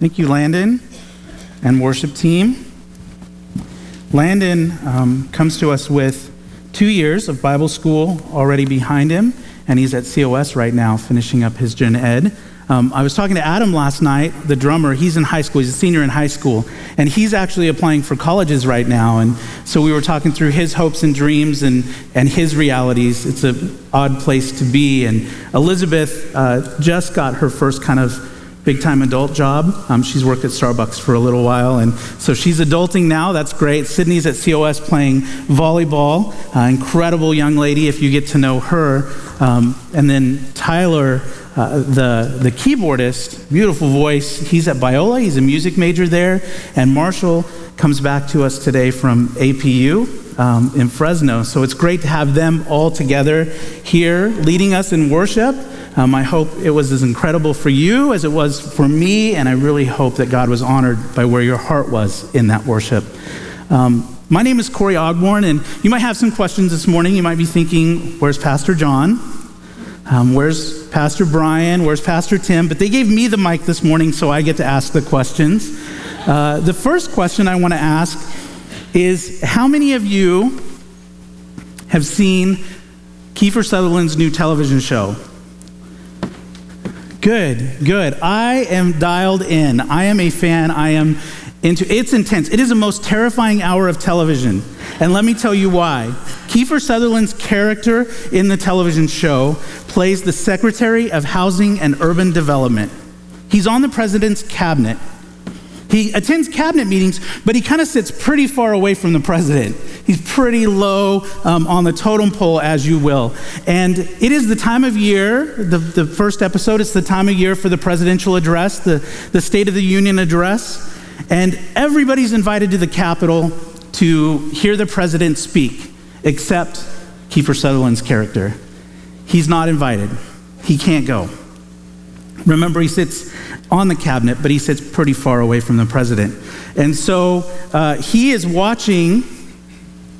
Thank you, Landon and worship team. Landon um, comes to us with two years of Bible school already behind him, and he's at COS right now finishing up his gen ed. Um, I was talking to Adam last night, the drummer. He's in high school. He's a senior in high school. And he's actually applying for colleges right now. And so we were talking through his hopes and dreams and, and his realities. It's an odd place to be. And Elizabeth uh, just got her first kind of big time adult job. Um, she's worked at Starbucks for a little while, and so she's adulting now. That's great. Sydney's at COS playing volleyball. Uh, incredible young lady if you get to know her. Um, and then Tyler uh, the, the keyboardist, beautiful voice, he's at Biola, he's a music major there. And Marshall comes back to us today from APU um, in Fresno. So it's great to have them all together here leading us in worship. Um, I hope it was as incredible for you as it was for me, and I really hope that God was honored by where your heart was in that worship. Um, my name is Corey Ogborn, and you might have some questions this morning. You might be thinking, Where's Pastor John? Um, where's Pastor Brian? Where's Pastor Tim? But they gave me the mic this morning, so I get to ask the questions. Uh, the first question I want to ask is How many of you have seen Kiefer Sutherland's new television show? Good, good. I am dialed in. I am a fan. I am into it's intense. It is the most terrifying hour of television. And let me tell you why. Kiefer Sutherland's character in the television show plays the Secretary of Housing and Urban Development. He's on the president's cabinet. He attends cabinet meetings, but he kind of sits pretty far away from the president. He's pretty low um, on the totem pole, as you will. And it is the time of year, the, the first episode, it's the time of year for the presidential address, the, the State of the Union address. And everybody's invited to the Capitol to hear the president speak, except Kiefer Sutherland's character. He's not invited, he can't go. Remember, he sits on the cabinet, but he sits pretty far away from the president. And so uh, he is watching.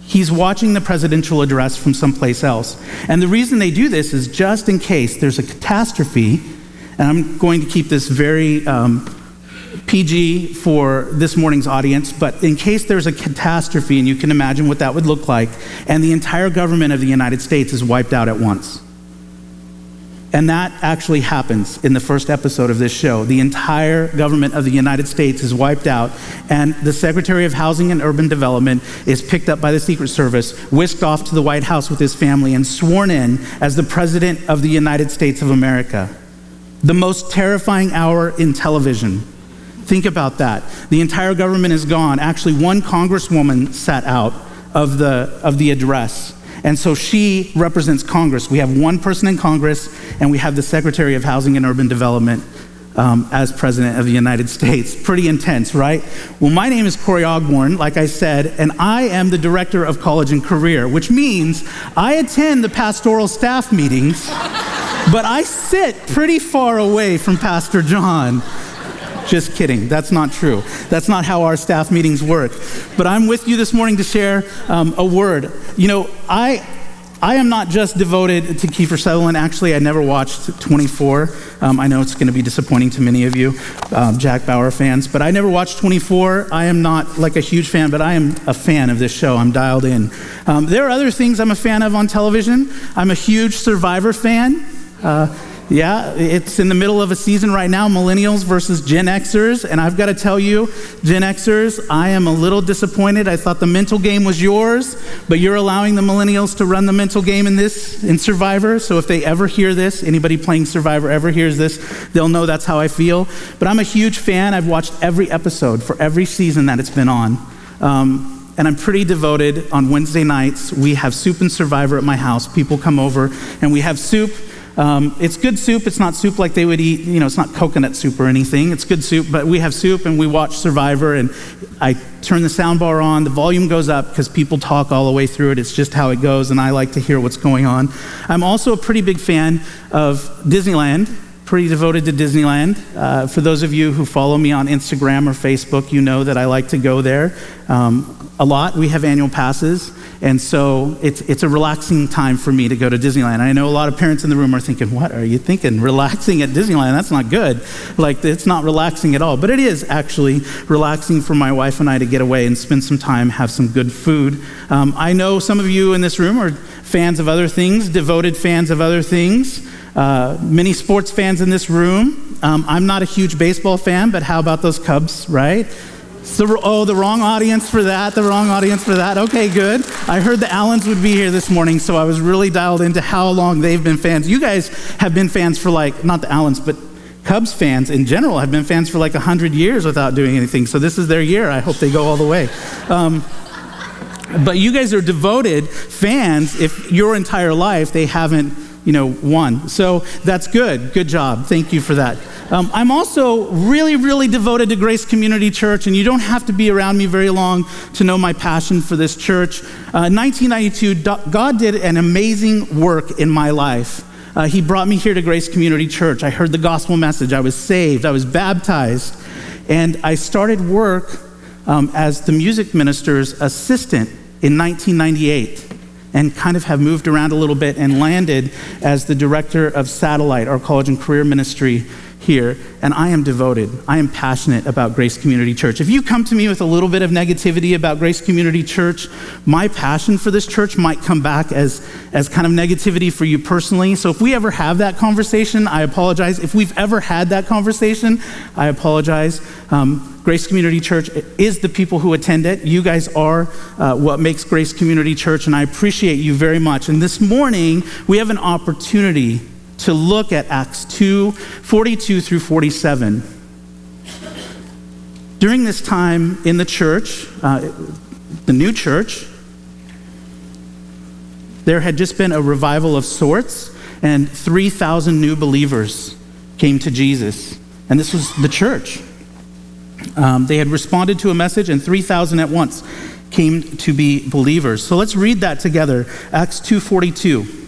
He's watching the presidential address from someplace else. And the reason they do this is just in case there's a catastrophe, and I'm going to keep this very um, PG for this morning's audience, but in case there's a catastrophe, and you can imagine what that would look like, and the entire government of the United States is wiped out at once. And that actually happens in the first episode of this show. The entire government of the United States is wiped out, and the Secretary of Housing and Urban Development is picked up by the Secret Service, whisked off to the White House with his family, and sworn in as the President of the United States of America. The most terrifying hour in television. Think about that. The entire government is gone. Actually, one congresswoman sat out of the, of the address. And so she represents Congress. We have one person in Congress, and we have the Secretary of Housing and Urban Development um, as President of the United States. Pretty intense, right? Well, my name is Corey Ogborn, like I said, and I am the Director of College and Career, which means I attend the pastoral staff meetings, but I sit pretty far away from Pastor John. Just kidding. That's not true. That's not how our staff meetings work. But I'm with you this morning to share um, a word. You know, I. I am not just devoted to Kiefer Sutherland. Actually, I never watched 24. Um, I know it's going to be disappointing to many of you, um, Jack Bauer fans, but I never watched 24. I am not like a huge fan, but I am a fan of this show. I'm dialed in. Um, there are other things I'm a fan of on television. I'm a huge Survivor fan. Uh, yeah, it's in the middle of a season right now, millennials versus Gen Xers. And I've got to tell you, Gen Xers, I am a little disappointed. I thought the mental game was yours, but you're allowing the millennials to run the mental game in this, in Survivor. So if they ever hear this, anybody playing Survivor ever hears this, they'll know that's how I feel. But I'm a huge fan. I've watched every episode for every season that it's been on. Um, and I'm pretty devoted. On Wednesday nights, we have soup and survivor at my house. People come over and we have soup um, it's good soup. It's not soup like they would eat, you know, it's not coconut soup or anything. It's good soup, but we have soup and we watch Survivor and I turn the sound bar on. The volume goes up because people talk all the way through it. It's just how it goes and I like to hear what's going on. I'm also a pretty big fan of Disneyland pretty devoted to Disneyland. Uh, for those of you who follow me on Instagram or Facebook, you know that I like to go there um, a lot. We have annual passes, and so it's, it's a relaxing time for me to go to Disneyland. I know a lot of parents in the room are thinking, What are you thinking? Relaxing at Disneyland? That's not good. Like, it's not relaxing at all. But it is actually relaxing for my wife and I to get away and spend some time, have some good food. Um, I know some of you in this room are fans of other things, devoted fans of other things. Uh, many sports fans in this room. Um, I'm not a huge baseball fan, but how about those Cubs, right? So, oh, the wrong audience for that, the wrong audience for that. Okay, good. I heard the Allens would be here this morning, so I was really dialed into how long they've been fans. You guys have been fans for like, not the Allens, but Cubs fans in general have been fans for like 100 years without doing anything. So this is their year. I hope they go all the way. Um, but you guys are devoted fans if your entire life they haven't you know, one. So that's good. Good job. Thank you for that. Um, I'm also really, really devoted to Grace Community Church, and you don't have to be around me very long to know my passion for this church. Uh, 1992, God did an amazing work in my life. Uh, he brought me here to Grace Community Church. I heard the gospel message. I was saved. I was baptized. And I started work um, as the music minister's assistant in 1998 and kind of have moved around a little bit and landed as the director of Satellite, our college and career ministry here, and I am devoted. I am passionate about Grace Community Church. If you come to me with a little bit of negativity about Grace Community Church, my passion for this church might come back as, as kind of negativity for you personally. So if we ever have that conversation, I apologize. If we've ever had that conversation, I apologize. Um, Grace Community Church is the people who attend it. You guys are uh, what makes Grace Community Church, and I appreciate you very much. And this morning, we have an opportunity to look at Acts 2 42 through 47. During this time in the church, uh, the new church, there had just been a revival of sorts, and 3,000 new believers came to Jesus. And this was the church. Um, they had responded to a message, and 3,000 at once came to be believers. So let's read that together. Acts 2:42.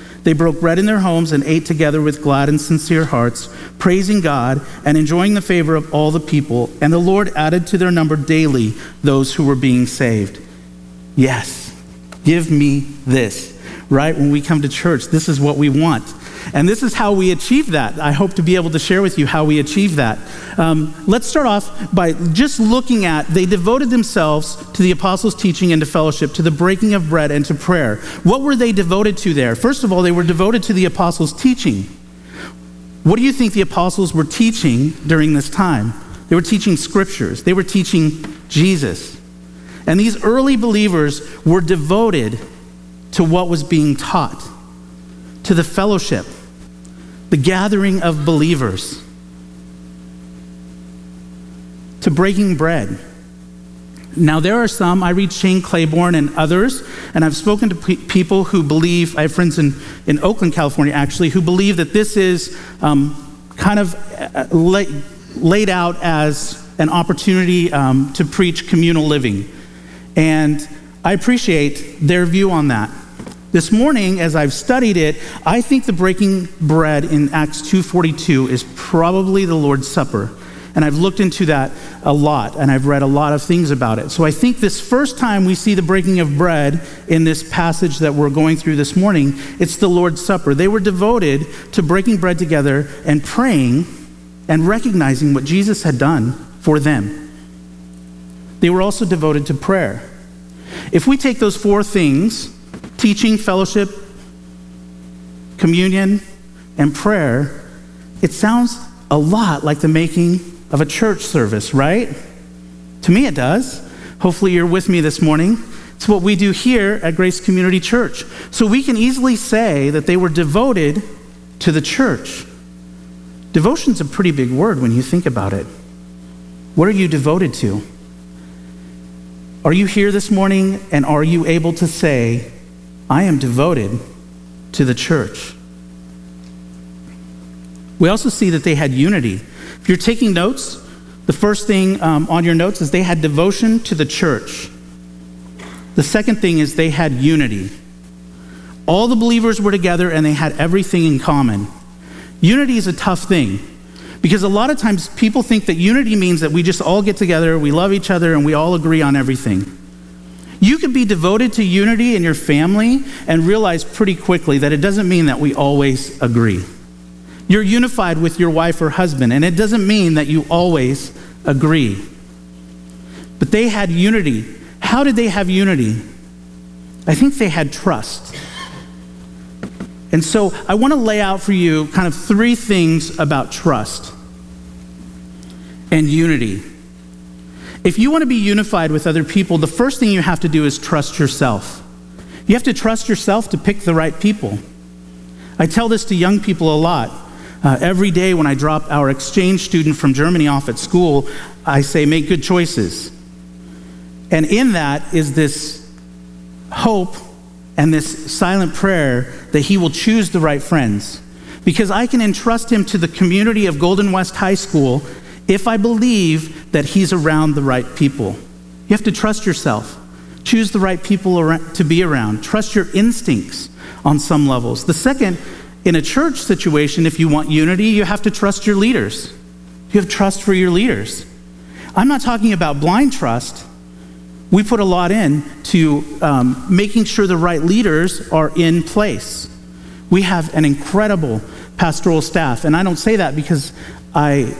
They broke bread in their homes and ate together with glad and sincere hearts, praising God and enjoying the favor of all the people. And the Lord added to their number daily those who were being saved. Yes, give me this, right? When we come to church, this is what we want. And this is how we achieve that. I hope to be able to share with you how we achieve that. Um, let's start off by just looking at they devoted themselves to the apostles' teaching and to fellowship, to the breaking of bread and to prayer. What were they devoted to there? First of all, they were devoted to the apostles' teaching. What do you think the apostles were teaching during this time? They were teaching scriptures, they were teaching Jesus. And these early believers were devoted to what was being taught to the fellowship, the gathering of believers, to breaking bread. Now, there are some, I read Shane Claiborne and others, and I've spoken to pe- people who believe, I have friends in, in Oakland, California, actually, who believe that this is um, kind of uh, lay, laid out as an opportunity um, to preach communal living. And I appreciate their view on that. This morning, as I've studied it, I think the breaking bread in Acts 2.42 is probably the Lord's Supper. And I've looked into that a lot, and I've read a lot of things about it. So I think this first time we see the breaking of bread in this passage that we're going through this morning, it's the Lord's Supper. They were devoted to breaking bread together and praying and recognizing what Jesus had done for them. They were also devoted to prayer. If we take those four things, teaching, fellowship, communion, and prayer, it sounds a lot like the making of a church service, right? To me, it does. Hopefully, you're with me this morning. It's what we do here at Grace Community Church. So we can easily say that they were devoted to the church. Devotion's a pretty big word when you think about it. What are you devoted to? Are you here this morning and are you able to say, I am devoted to the church? We also see that they had unity. If you're taking notes, the first thing um, on your notes is they had devotion to the church. The second thing is they had unity. All the believers were together and they had everything in common. Unity is a tough thing because a lot of times people think that unity means that we just all get together, we love each other, and we all agree on everything. You can be devoted to unity in your family and realize pretty quickly that it doesn't mean that we always agree. You're unified with your wife or husband, and it doesn't mean that you always agree. But they had unity. How did they have unity? I think they had trust. And so I want to lay out for you kind of three things about trust and unity. If you want to be unified with other people, the first thing you have to do is trust yourself. You have to trust yourself to pick the right people. I tell this to young people a lot. Uh, every day when I drop our exchange student from Germany off at school, I say, make good choices. And in that is this hope and this silent prayer that he will choose the right friends. Because I can entrust him to the community of Golden West High School if I believe that he's around the right people. You have to trust yourself. Choose the right people to be around. Trust your instincts on some levels. The second in a church situation, if you want unity, you have to trust your leaders. You have trust for your leaders. I'm not talking about blind trust. We put a lot in to um, making sure the right leaders are in place. We have an incredible pastoral staff, and I don't say that because I,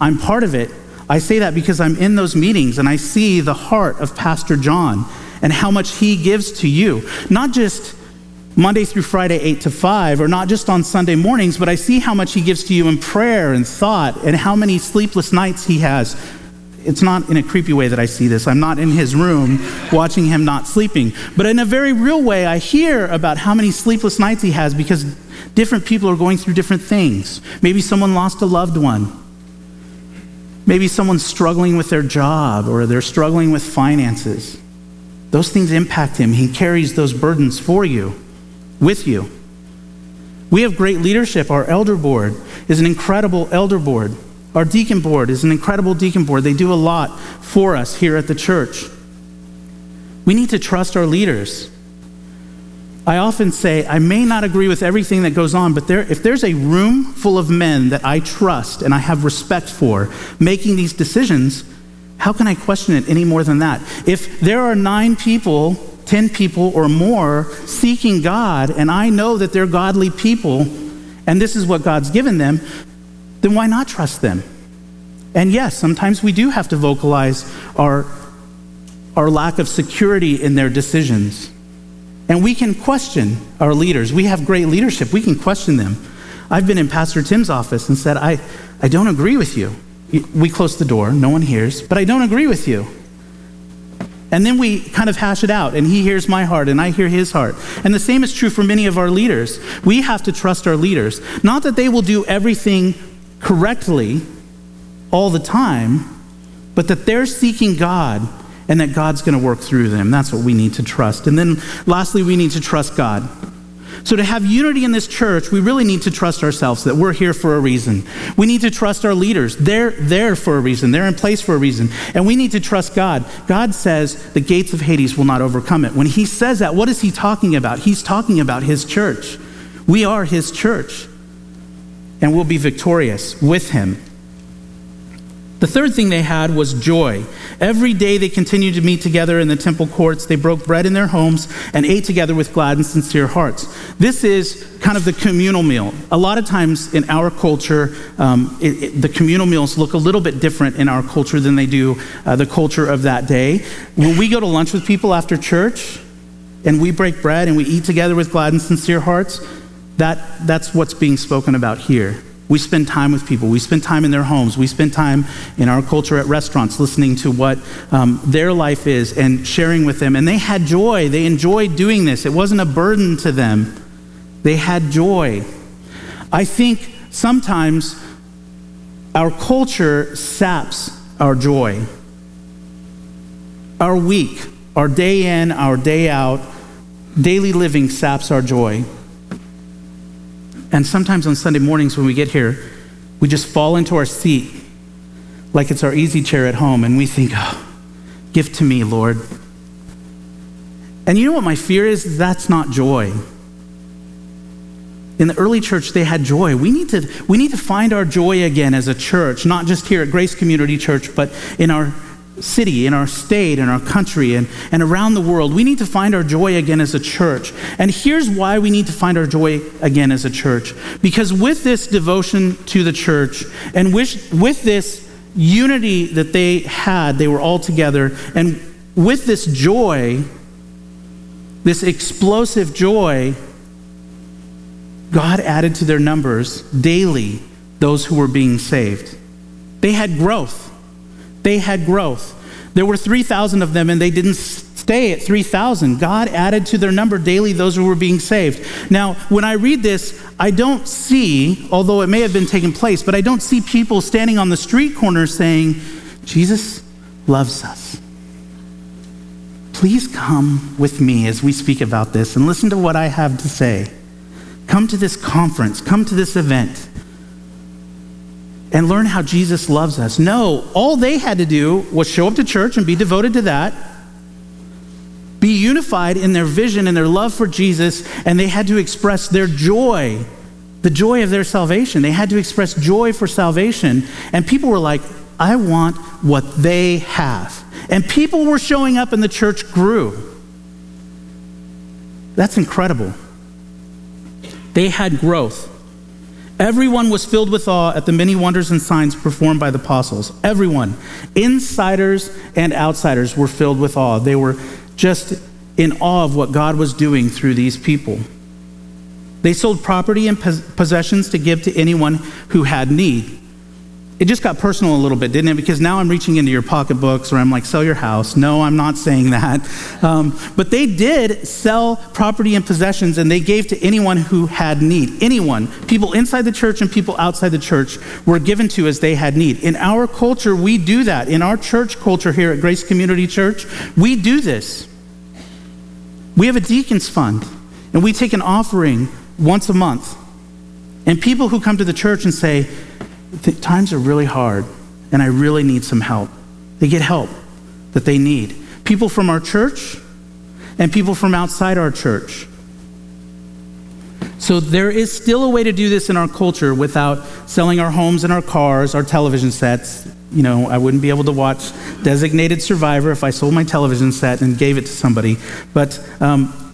I'm part of it. I say that because I'm in those meetings and I see the heart of Pastor John and how much he gives to you. Not just Monday through Friday, 8 to 5, or not just on Sunday mornings, but I see how much he gives to you in prayer and thought and how many sleepless nights he has. It's not in a creepy way that I see this. I'm not in his room watching him not sleeping. But in a very real way, I hear about how many sleepless nights he has because different people are going through different things. Maybe someone lost a loved one. Maybe someone's struggling with their job or they're struggling with finances. Those things impact him. He carries those burdens for you with you. We have great leadership. Our elder board is an incredible elder board. Our deacon board is an incredible deacon board. They do a lot for us here at the church. We need to trust our leaders. I often say, I may not agree with everything that goes on, but there, if there's a room full of men that I trust and I have respect for making these decisions, how can I question it any more than that? If there are nine people 10 people or more seeking God, and I know that they're godly people, and this is what God's given them, then why not trust them? And yes, sometimes we do have to vocalize our, our lack of security in their decisions. And we can question our leaders. We have great leadership. We can question them. I've been in Pastor Tim's office and said, I, I don't agree with you. We close the door, no one hears, but I don't agree with you. And then we kind of hash it out, and he hears my heart, and I hear his heart. And the same is true for many of our leaders. We have to trust our leaders. Not that they will do everything correctly all the time, but that they're seeking God and that God's going to work through them. That's what we need to trust. And then lastly, we need to trust God. So, to have unity in this church, we really need to trust ourselves that we're here for a reason. We need to trust our leaders. They're there for a reason, they're in place for a reason. And we need to trust God. God says the gates of Hades will not overcome it. When He says that, what is He talking about? He's talking about His church. We are His church, and we'll be victorious with Him. The third thing they had was joy. Every day they continued to meet together in the temple courts. They broke bread in their homes and ate together with glad and sincere hearts. This is kind of the communal meal. A lot of times in our culture, um, it, it, the communal meals look a little bit different in our culture than they do uh, the culture of that day. When we go to lunch with people after church and we break bread and we eat together with glad and sincere hearts, that, that's what's being spoken about here. We spend time with people. We spend time in their homes. We spend time in our culture at restaurants listening to what um, their life is and sharing with them. And they had joy. They enjoyed doing this. It wasn't a burden to them, they had joy. I think sometimes our culture saps our joy. Our week, our day in, our day out, daily living saps our joy. And sometimes on Sunday mornings when we get here, we just fall into our seat like it's our easy chair at home and we think, oh, give to me, Lord. And you know what my fear is? That's not joy. In the early church, they had joy. We need, to, we need to find our joy again as a church, not just here at Grace Community Church, but in our city, in our state, in our country, and, and around the world. We need to find our joy again as a church. And here's why we need to find our joy again as a church. Because with this devotion to the church and with, with this unity that they had, they were all together, and with this joy, this explosive joy, God added to their numbers daily those who were being saved. They had growth. They had growth. There were 3,000 of them, and they didn't stay at 3,000. God added to their number daily those who were being saved. Now, when I read this, I don't see, although it may have been taking place, but I don't see people standing on the street corner saying, Jesus loves us. Please come with me as we speak about this and listen to what I have to say. Come to this conference, come to this event, and learn how Jesus loves us. No, all they had to do was show up to church and be devoted to that, be unified in their vision and their love for Jesus, and they had to express their joy, the joy of their salvation. They had to express joy for salvation. And people were like, I want what they have. And people were showing up, and the church grew. That's incredible. They had growth. Everyone was filled with awe at the many wonders and signs performed by the apostles. Everyone, insiders and outsiders, were filled with awe. They were just in awe of what God was doing through these people. They sold property and possessions to give to anyone who had need it just got personal a little bit, didn't it? Because now I'm reaching into your pocketbooks or I'm like, sell your house. No, I'm not saying that. Um, but they did sell property and possessions and they gave to anyone who had need. Anyone. People inside the church and people outside the church were given to as they had need. In our culture, we do that. In our church culture here at Grace Community Church, we do this. We have a deacons fund and we take an offering once a month. And people who come to the church and say, times are really hard and I really need some help. They get help that they need. People from our church and people from outside our church. So there is still a way to do this in our culture without selling our homes and our cars, our television sets. You know, I wouldn't be able to watch Designated Survivor if I sold my television set and gave it to somebody. But um,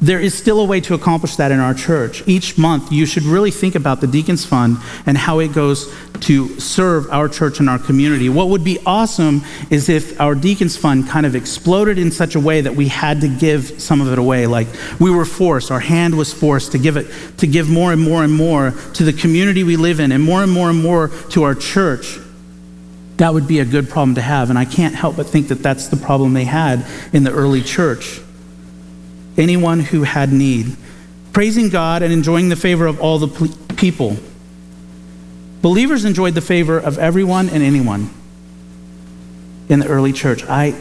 there is still a way to accomplish that in our church. Each month, you should really think about the Deacons Fund and how it goes to serve our church and our community. What would be awesome is if our Deacons Fund kind of exploded in such a way that we had to give some of it away. Like we were forced, our hand was forced to give it, to give more and more and more to the community we live in and more and more and more to our church. That would be a good problem to have. And I can't help but think that that's the problem they had in the early church anyone who had need, praising God and enjoying the favor of all the people. Believers enjoyed the favor of everyone and anyone in the early church. I,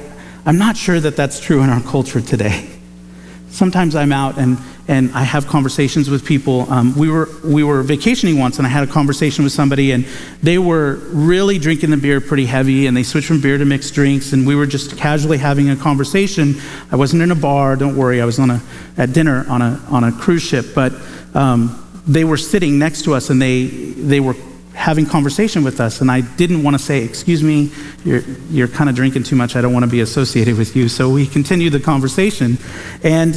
I'm not sure that that's true in our culture today. Sometimes I'm out and and I have conversations with people. Um, we, were, we were vacationing once, and I had a conversation with somebody, and they were really drinking the beer pretty heavy, and they switched from beer to mixed drinks, and we were just casually having a conversation. I wasn't in a bar, don't worry, I was on a, at dinner on a, on a cruise ship, but um, they were sitting next to us, and they, they were having conversation with us and i didn't want to say excuse me you're, you're kind of drinking too much i don't want to be associated with you so we continued the conversation and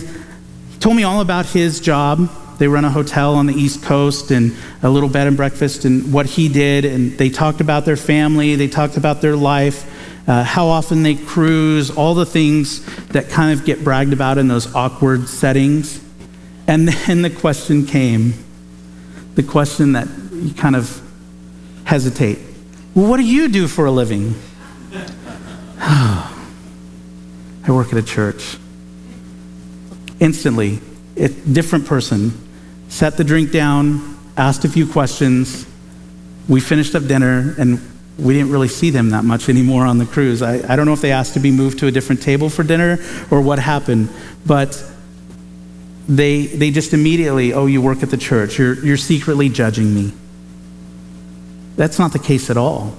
told me all about his job. They run a hotel on the East Coast and a little bed and breakfast and what he did. And they talked about their family, they talked about their life, uh, how often they cruise, all the things that kind of get bragged about in those awkward settings. And then the question came the question that you kind of hesitate well, what do you do for a living? I work at a church instantly, a different person, set the drink down, asked a few questions. We finished up dinner, and we didn't really see them that much anymore on the cruise. I, I don't know if they asked to be moved to a different table for dinner or what happened, but they, they just immediately, oh, you work at the church, you're, you're secretly judging me. That's not the case at all.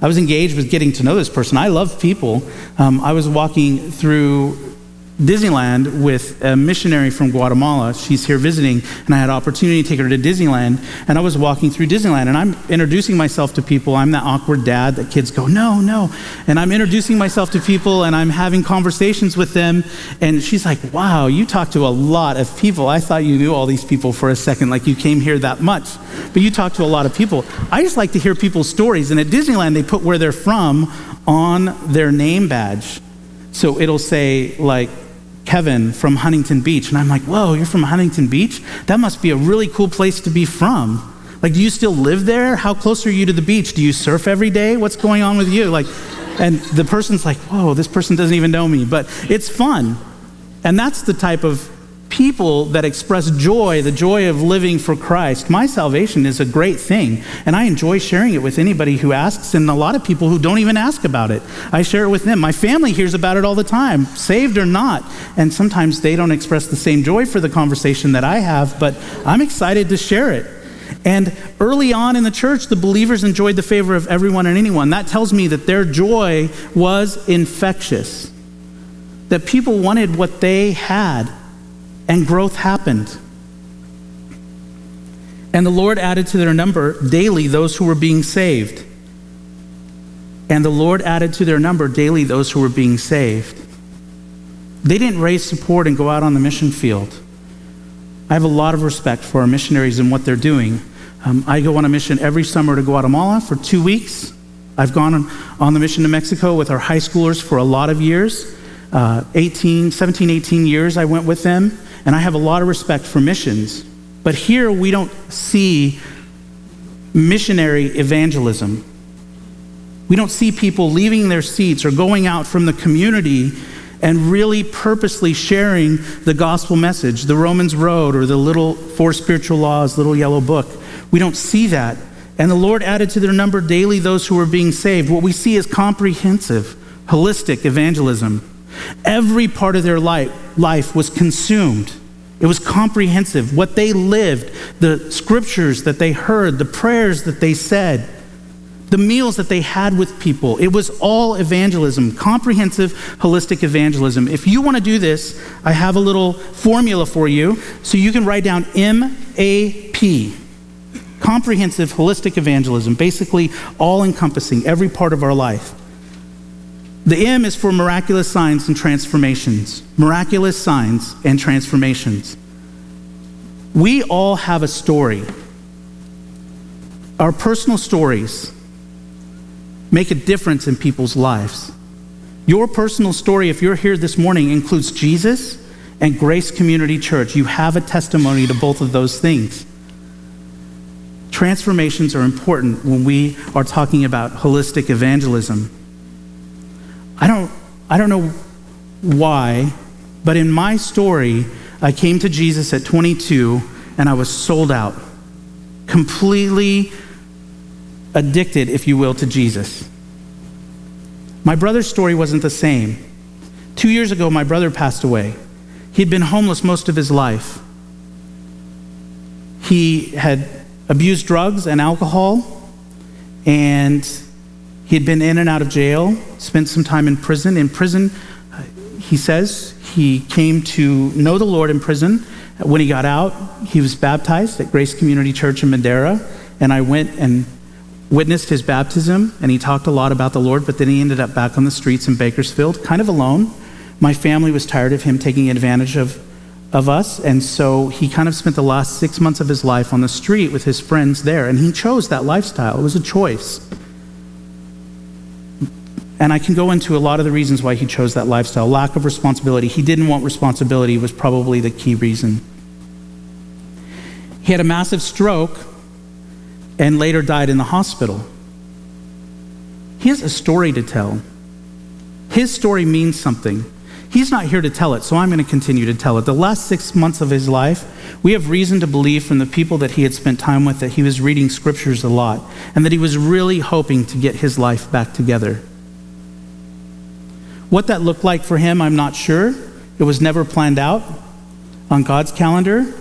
I was engaged with getting to know this person. I love people. Um, I was walking through Disneyland with a missionary from Guatemala. She's here visiting, and I had opportunity to take her to Disneyland. And I was walking through Disneyland, and I'm introducing myself to people. I'm that awkward dad that kids go, no, no. And I'm introducing myself to people, and I'm having conversations with them. And she's like, wow, you talk to a lot of people. I thought you knew all these people for a second, like you came here that much. But you talk to a lot of people. I just like to hear people's stories. And at Disneyland, they put where they're from on their name badge. So it'll say, like, Kevin from Huntington Beach. And I'm like, whoa, you're from Huntington Beach? That must be a really cool place to be from. Like, do you still live there? How close are you to the beach? Do you surf every day? What's going on with you? Like, and the person's like, whoa, this person doesn't even know me. But it's fun. And that's the type of people that express joy, the joy of living for Christ. My salvation is a great thing, and I enjoy sharing it with anybody who asks, and a lot of people who don't even ask about it. I share it with them. My family hears about it all the time, saved or not, and sometimes they don't express the same joy for the conversation that I have, but I'm excited to share it. And early on in the church, the believers enjoyed the favor of everyone and anyone. That tells me that their joy was infectious, that people wanted what they had and growth happened. And the Lord added to their number daily those who were being saved. And the Lord added to their number daily those who were being saved. They didn't raise support and go out on the mission field. I have a lot of respect for our missionaries and what they're doing. Um, I go on a mission every summer to Guatemala for two weeks. I've gone on, on the mission to Mexico with our high schoolers for a lot of years. Uh, 18, 17, 18 years I went with them and I have a lot of respect for missions. But here we don't see missionary evangelism. We don't see people leaving their seats or going out from the community and really purposely sharing the gospel message, the Romans Road or the little four spiritual laws, little yellow book. We don't see that. And the Lord added to their number daily those who were being saved. What we see is comprehensive, holistic evangelism. Every part of their life, life was consumed. It was comprehensive. What they lived, the scriptures that they heard, the prayers that they said, the meals that they had with people. It was all evangelism, comprehensive, holistic evangelism. If you want to do this, I have a little formula for you. So you can write down MAP comprehensive, holistic evangelism, basically all encompassing every part of our life. The M is for miraculous signs and transformations. Miraculous signs and transformations. We all have a story. Our personal stories make a difference in people's lives. Your personal story, if you're here this morning, includes Jesus and Grace Community Church. You have a testimony to both of those things. Transformations are important when we are talking about holistic evangelism. I don't, I don't know why, but in my story, I came to Jesus at 22 and I was sold out, completely addicted, if you will, to Jesus. My brother's story wasn't the same. Two years ago, my brother passed away. He'd been homeless most of his life. He had abused drugs and alcohol, and he had been in and out of jail, spent some time in prison. In prison, uh, he says he came to know the Lord in prison. When he got out, he was baptized at Grace Community Church in Madera, and I went and witnessed his baptism, and he talked a lot about the Lord, but then he ended up back on the streets in Bakersfield, kind of alone. My family was tired of him taking advantage of, of us, and so he kind of spent the last six months of his life on the street with his friends there, and he chose that lifestyle. It was a choice. And I can go into a lot of the reasons why he chose that lifestyle. Lack of responsibility. He didn't want responsibility, was probably the key reason. He had a massive stroke and later died in the hospital. He has a story to tell. His story means something. He's not here to tell it, so I'm going to continue to tell it. The last six months of his life, we have reason to believe from the people that he had spent time with that he was reading scriptures a lot and that he was really hoping to get his life back together. What that looked like for him, I'm not sure. It was never planned out on God's calendar.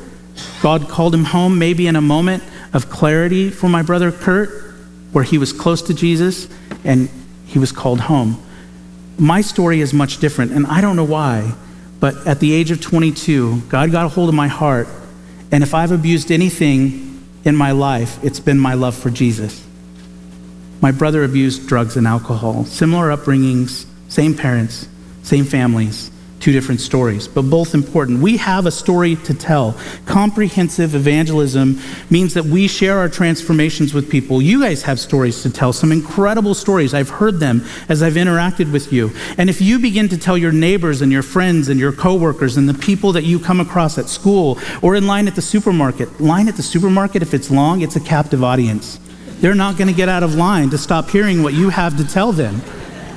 God called him home maybe in a moment of clarity for my brother Kurt, where he was close to Jesus and he was called home. My story is much different, and I don't know why, but at the age of 22, God got a hold of my heart, and if I've abused anything in my life, it's been my love for Jesus. My brother abused drugs and alcohol, similar upbringings, same parents, same families two different stories, but both important. We have a story to tell. Comprehensive evangelism means that we share our transformations with people. You guys have stories to tell, some incredible stories. I've heard them as I've interacted with you. And if you begin to tell your neighbors and your friends and your coworkers and the people that you come across at school or in line at the supermarket, line at the supermarket, if it's long, it's a captive audience. They're not going to get out of line to stop hearing what you have to tell them.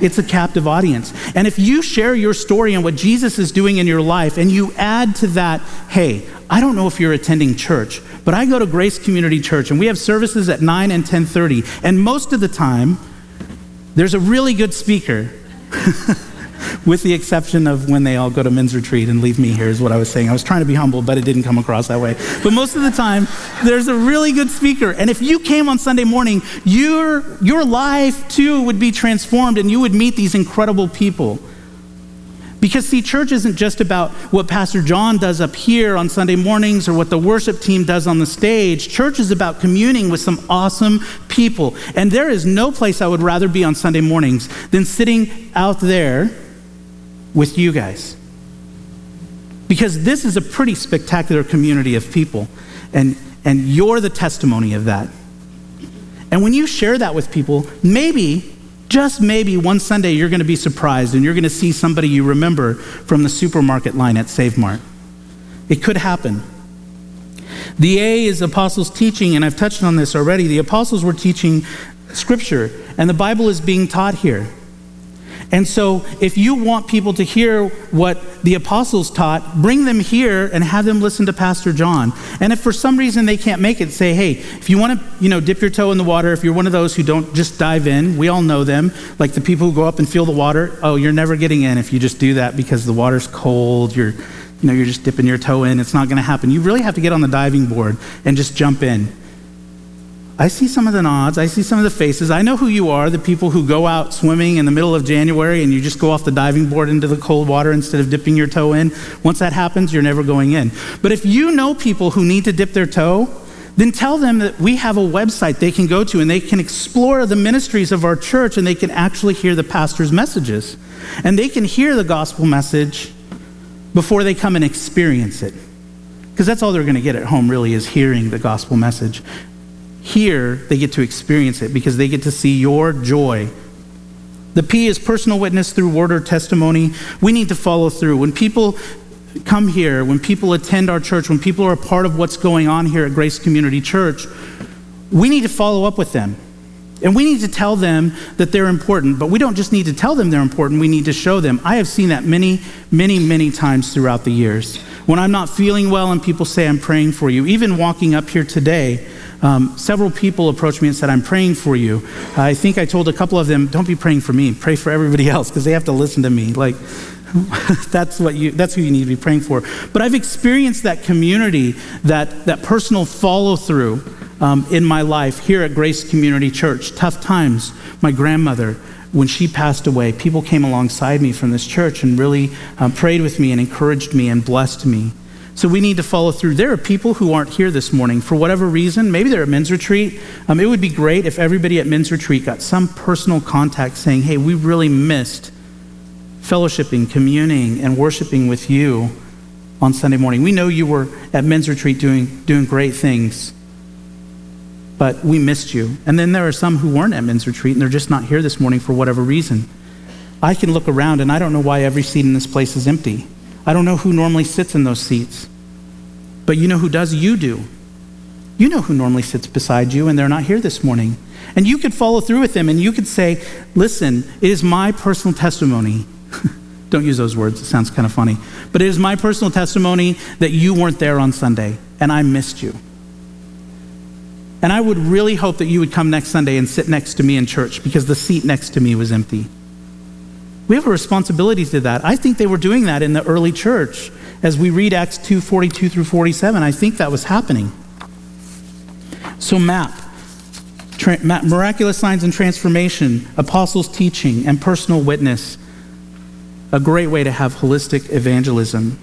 It's a captive audience. And if you share your story and what Jesus is doing in your life and you add to that, hey, I don't know if you're attending church, but I go to Grace Community Church and we have services at 9 and 10:30, and most of the time there's a really good speaker. with the exception of when they all go to men's retreat and leave me here, is what I was saying. I was trying to be humble, but it didn't come across that way. But most of the time, there's a really good speaker. And if you came on Sunday morning, your, your life too would be transformed and you would meet these incredible people. Because, see, church isn't just about what Pastor John does up here on Sunday mornings or what the worship team does on the stage. Church is about communing with some awesome people. And there is no place I would rather be on Sunday mornings than sitting out there with you guys. Because this is a pretty spectacular community of people, and, and you're the testimony of that. And when you share that with people, maybe, just maybe, one Sunday you're going to be surprised and you're going to see somebody you remember from the supermarket line at Save Mart. It could happen. The A is apostles' teaching, and I've touched on this already. The apostles were teaching scripture, and the Bible is being taught here. And so, if you want people to hear what the apostles taught, bring them here and have them listen to Pastor John. And if for some reason they can't make it, say, hey, if you want to, you know, dip your toe in the water, if you're one of those who don't just dive in, we all know them, like the people who go up and feel the water. Oh, you're never getting in if you just do that because the water's cold. You're, you know, you're just dipping your toe in. It's not going to happen. You really have to get on the diving board and just jump in. I see some of the nods. I see some of the faces. I know who you are the people who go out swimming in the middle of January and you just go off the diving board into the cold water instead of dipping your toe in. Once that happens, you're never going in. But if you know people who need to dip their toe, then tell them that we have a website they can go to and they can explore the ministries of our church and they can actually hear the pastor's messages. And they can hear the gospel message before they come and experience it. Because that's all they're going to get at home, really, is hearing the gospel message. Here, they get to experience it because they get to see your joy. The P is personal witness through word or testimony. We need to follow through. When people come here, when people attend our church, when people are a part of what's going on here at Grace Community Church, we need to follow up with them. And we need to tell them that they're important, but we don't just need to tell them they're important, we need to show them. I have seen that many, many, many times throughout the years. When I'm not feeling well and people say, I'm praying for you, even walking up here today, um, several people approached me and said, I'm praying for you. I think I told a couple of them, don't be praying for me, pray for everybody else because they have to listen to me. Like, that's what you that's who you need to be praying for. But i've experienced that community that that personal follow through um, in my life here at grace community church. Tough times. My grandmother when she passed away people came alongside me from this church and really um, prayed with me and encouraged me and blessed me so we need to follow through. There are people who aren't here this morning for whatever reason. Maybe they're at men's retreat. Um, it would be great if everybody at men's retreat got some personal contact saying, hey, we really missed fellowshipping, communing, and worshiping with you on Sunday morning. We know you were at men's retreat doing, doing great things, but we missed you. And then there are some who weren't at men's retreat and they're just not here this morning for whatever reason. I can look around and I don't know why every seat in this place is empty. I don't know who normally sits in those seats. But you know who does? You do. You know who normally sits beside you, and they're not here this morning. And you could follow through with them and you could say, Listen, it is my personal testimony Don't use those words, it sounds kind of funny. But it is my personal testimony that you weren't there on Sunday and I missed you. And I would really hope that you would come next Sunday and sit next to me in church because the seat next to me was empty. We have a responsibility to that. I think they were doing that in the early church. As we read Acts 2 42 through 47, I think that was happening. So, map, tra- map miraculous signs and transformation, apostles' teaching, and personal witness. A great way to have holistic evangelism.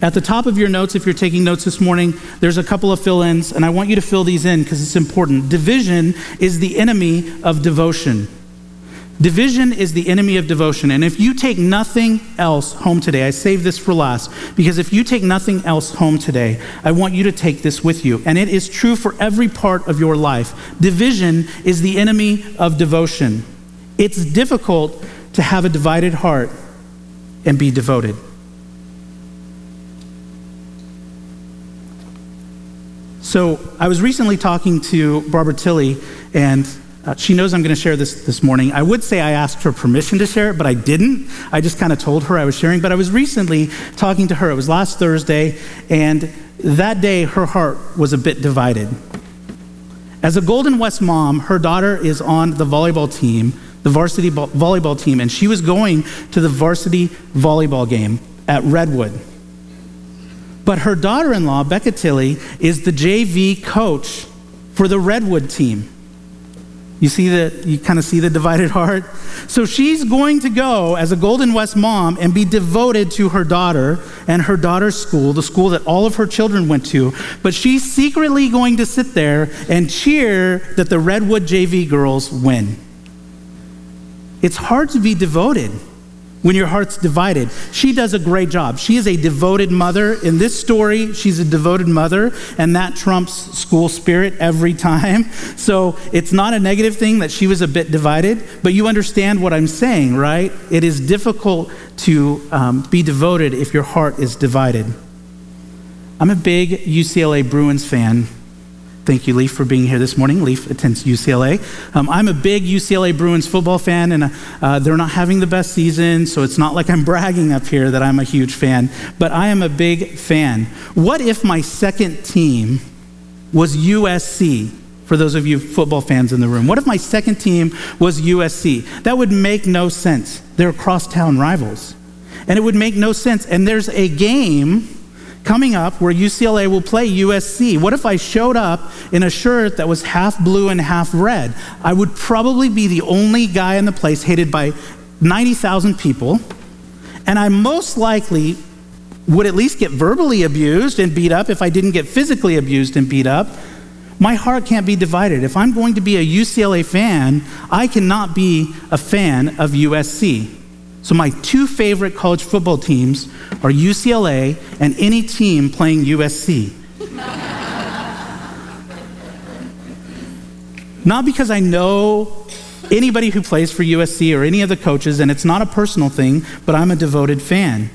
At the top of your notes, if you're taking notes this morning, there's a couple of fill ins, and I want you to fill these in because it's important. Division is the enemy of devotion. Division is the enemy of devotion. And if you take nothing else home today, I save this for last, because if you take nothing else home today, I want you to take this with you. And it is true for every part of your life. Division is the enemy of devotion. It's difficult to have a divided heart and be devoted. So I was recently talking to Barbara Tilley, and uh, she knows I'm going to share this this morning. I would say I asked her permission to share it, but I didn't. I just kind of told her I was sharing. But I was recently talking to her. It was last Thursday, and that day her heart was a bit divided. As a Golden West mom, her daughter is on the volleyball team, the varsity vo- volleyball team, and she was going to the varsity volleyball game at Redwood. But her daughter in law, Becca Tilley, is the JV coach for the Redwood team. You see that you kind of see the divided heart? So she's going to go as a Golden West mom and be devoted to her daughter and her daughter's school, the school that all of her children went to, but she's secretly going to sit there and cheer that the Redwood JV girls win. It's hard to be devoted when your heart's divided. She does a great job. She is a devoted mother. In this story, she's a devoted mother, and that trumps school spirit every time. So it's not a negative thing that she was a bit divided, but you understand what I'm saying, right? It is difficult to um, be devoted if your heart is divided. I'm a big UCLA Bruins fan. Thank you, Leaf, for being here this morning. Leaf attends UCLA. Um, I'm a big UCLA Bruins football fan, and uh, they're not having the best season, so it's not like I'm bragging up here that I'm a huge fan, but I am a big fan. What if my second team was USC? For those of you football fans in the room, what if my second team was USC? That would make no sense. They're crosstown rivals. And it would make no sense. And there's a game coming up where UCLA will play USC. What if I showed up in a shirt that was half blue and half red? I would probably be the only guy in the place hated by 90,000 people, and I most likely would at least get verbally abused and beat up if I didn't get physically abused and beat up. My heart can't be divided. If I'm going to be a UCLA fan, I cannot be a fan of USC. So, my two favorite college football teams are UCLA and any team playing USC. not because I know anybody who plays for USC or any of the coaches, and it's not a personal thing, but I'm a devoted fan.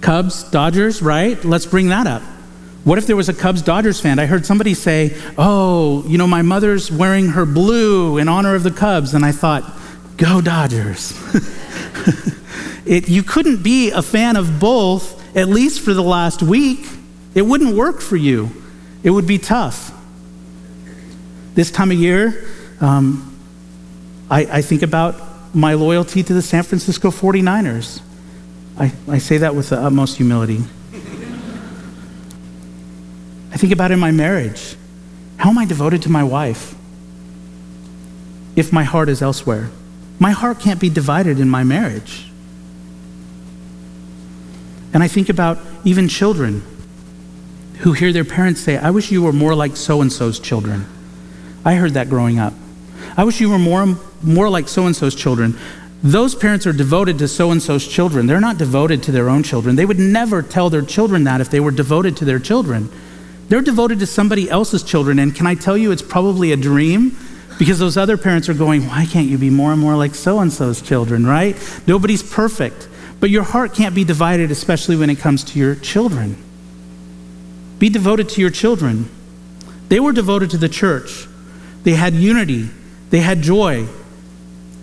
Cubs, Dodgers, right? Let's bring that up. What if there was a Cubs Dodgers fan? I heard somebody say, Oh, you know, my mother's wearing her blue in honor of the Cubs. And I thought, Go Dodgers. it, you couldn't be a fan of both, at least for the last week. It wouldn't work for you, it would be tough. This time of year, um, I, I think about my loyalty to the San Francisco 49ers. I, I say that with the utmost humility. I think about in my marriage. How am I devoted to my wife if my heart is elsewhere? My heart can't be divided in my marriage. And I think about even children who hear their parents say, I wish you were more like so and so's children. I heard that growing up. I wish you were more, more like so and so's children. Those parents are devoted to so and so's children. They're not devoted to their own children. They would never tell their children that if they were devoted to their children. They're devoted to somebody else's children. And can I tell you, it's probably a dream because those other parents are going, why can't you be more and more like so and so's children, right? Nobody's perfect. But your heart can't be divided, especially when it comes to your children. Be devoted to your children. They were devoted to the church, they had unity, they had joy,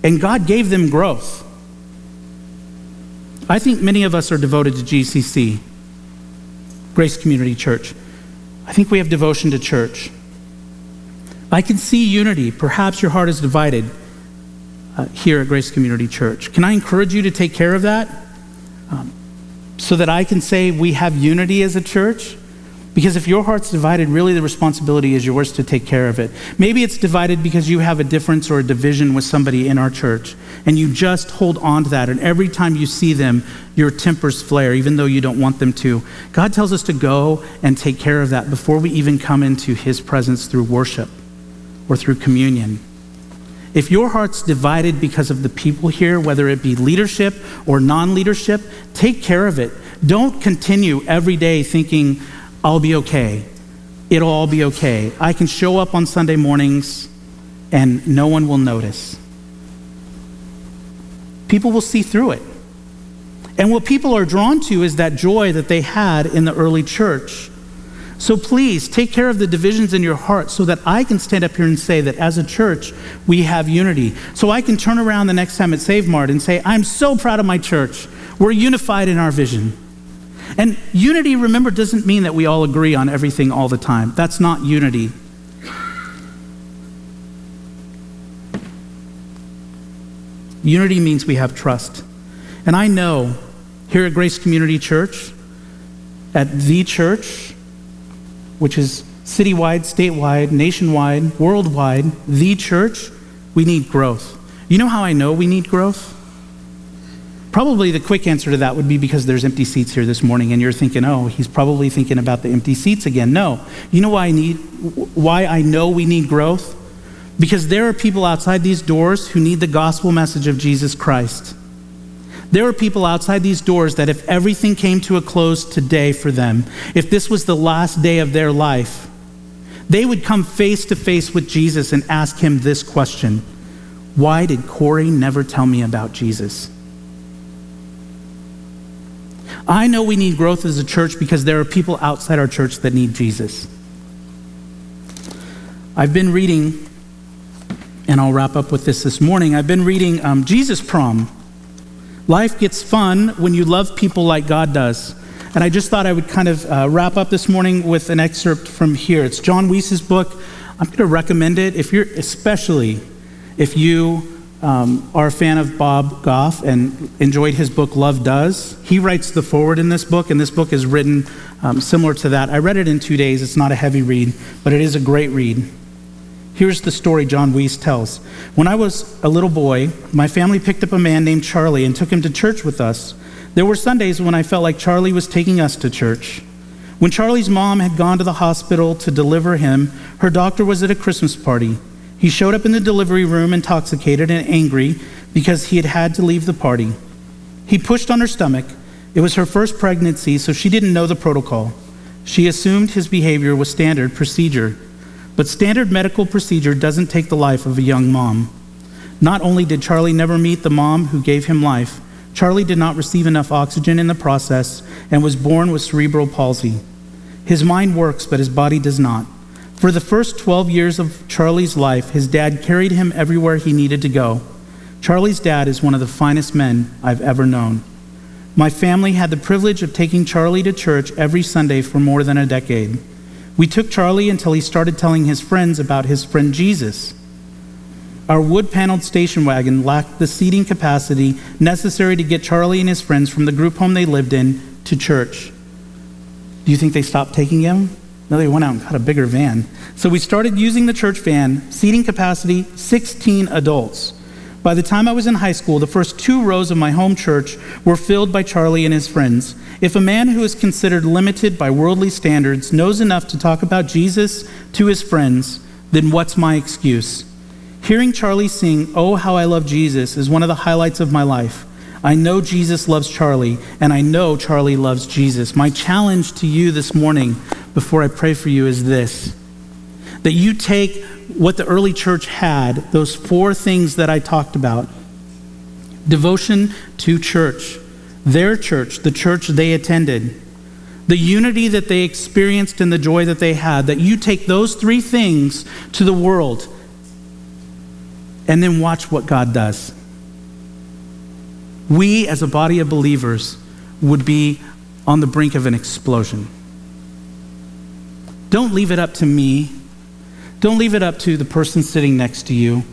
and God gave them growth. I think many of us are devoted to GCC, Grace Community Church. I think we have devotion to church. I can see unity. Perhaps your heart is divided uh, here at Grace Community Church. Can I encourage you to take care of that um, so that I can say we have unity as a church? Because if your heart's divided, really the responsibility is yours to take care of it. Maybe it's divided because you have a difference or a division with somebody in our church, and you just hold on to that. And every time you see them, your tempers flare, even though you don't want them to. God tells us to go and take care of that before we even come into His presence through worship or through communion. If your heart's divided because of the people here, whether it be leadership or non leadership, take care of it. Don't continue every day thinking, I'll be okay. It'll all be okay. I can show up on Sunday mornings and no one will notice. People will see through it. And what people are drawn to is that joy that they had in the early church. So please take care of the divisions in your heart so that I can stand up here and say that as a church, we have unity. So I can turn around the next time at Save Mart and say, I'm so proud of my church. We're unified in our vision. And unity, remember, doesn't mean that we all agree on everything all the time. That's not unity. Unity means we have trust. And I know here at Grace Community Church, at the church, which is citywide, statewide, nationwide, worldwide, the church, we need growth. You know how I know we need growth? Probably the quick answer to that would be because there's empty seats here this morning and you're thinking, "Oh, he's probably thinking about the empty seats again." No. You know why I need why I know we need growth? Because there are people outside these doors who need the gospel message of Jesus Christ. There are people outside these doors that if everything came to a close today for them, if this was the last day of their life, they would come face to face with Jesus and ask him this question Why did Corey never tell me about Jesus? I know we need growth as a church because there are people outside our church that need Jesus. I've been reading, and I'll wrap up with this this morning. I've been reading um, Jesus Prom. Life gets fun when you love people like God does. And I just thought I would kind of uh, wrap up this morning with an excerpt from here. It's Jon Weece's book. I'm going to recommend it if you're, especially if you um, are a fan of Bob Goff and enjoyed his book Love Does. He writes the forward in this book, and this book is written um, similar to that. I read it in two days. It's not a heavy read, but it is a great read. Here's the story Jon Weece tells. When I was a little boy, my family picked up a man named Charlie and took him to church with us. There were Sundays when I felt like Charlie was taking us to church. When Charlie's mom had gone to the hospital to deliver him, her doctor was at a Christmas party. He showed up in the delivery room intoxicated and angry because he had had to leave the party. He pushed on her stomach. It was her first pregnancy, so she didn't know the protocol. She assumed his behavior was standard procedure. But standard medical procedure doesn't take the life of a young mom. Not only did Charlie never meet the mom who gave him life, Charlie did not receive enough oxygen in the process and was born with cerebral palsy. His mind works, but his body does not. For the first 12 years of Charlie's life, his dad carried him everywhere he needed to go. Charlie's dad is one of the finest men I've ever known. My family had the privilege of taking Charlie to church every Sunday for more than a decade. We took Charlie until he started telling his friends about his friend Jesus. Our wood paneled station wagon lacked the seating capacity necessary to get Charlie and his friends from the group home they lived in to church. Do you think they stopped taking him? No, they went out and got a bigger van. So we started using the church van, seating capacity 16 adults. By the time I was in high school, the first two rows of my home church were filled by Charlie and his friends. If a man who is considered limited by worldly standards knows enough to talk about Jesus to his friends, then what's my excuse? Hearing Charlie sing, Oh, How I Love Jesus, is one of the highlights of my life. I know Jesus loves Charlie, and I know Charlie loves Jesus. My challenge to you this morning before I pray for you is this that you take what the early church had, those four things that I talked about devotion to church, their church, the church they attended, the unity that they experienced and the joy that they had, that you take those three things to the world and then watch what God does. we as a body of believers would be on the brink of an explosion. Don't leave it up to me. Don't leave it up to the person sitting next to you.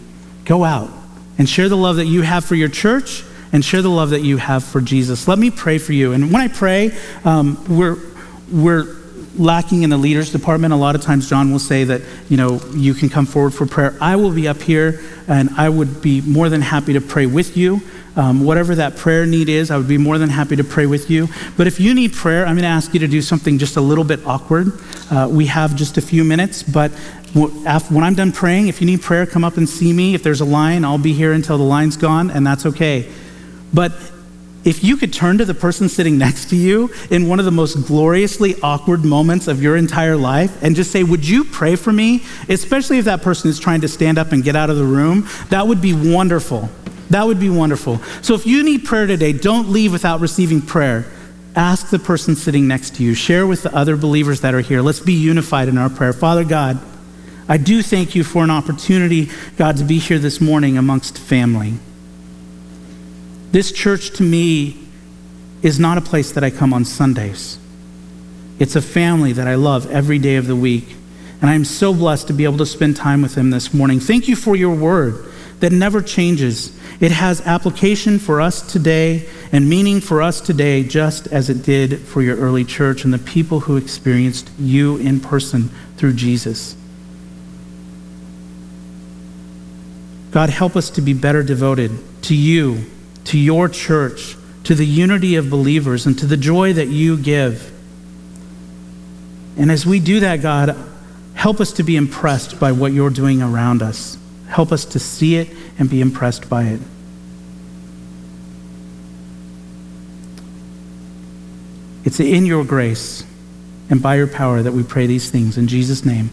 Go out and share the love that you have for your church and share the love that you have for Jesus. Let me pray for you. And when I pray, um, we're, we're lacking in the leaders department. A lot of times, John will say that, you know, you can come forward for prayer. I will be up here and I would be more than happy to pray with you. Um, whatever that prayer need is, I would be more than happy to pray with you. But if you need prayer, I'm going to ask you to do something just a little bit awkward. Uh, we have just a few minutes, but when I'm done praying, if you need prayer, come up and see me. If there's a line, I'll be here until the line's gone, and that's okay. But if you could turn to the person sitting next to you in one of the most gloriously awkward moments of your entire life and just say, Would you pray for me? Especially if that person is trying to stand up and get out of the room, that would be wonderful. That would be wonderful. So if you need prayer today, don't leave without receiving prayer. Ask the person sitting next to you. Share with the other believers that are here. Let's be unified in our prayer. Father God, I do thank you for an opportunity, God, to be here this morning amongst family. This church to me is not a place that I come on Sundays. It's a family that I love every day of the week. And I'm so blessed to be able to spend time with them this morning. Thank you for your word that never changes. It has application for us today and meaning for us today, just as it did for your early church and the people who experienced you in person through Jesus. God, help us to be better devoted to you, to your church, to the unity of believers, and to the joy that you give. And as we do that, God, help us to be impressed by what you're doing around us. Help us to see it and be impressed by it. It's in your grace and by your power that we pray these things. In Jesus' name.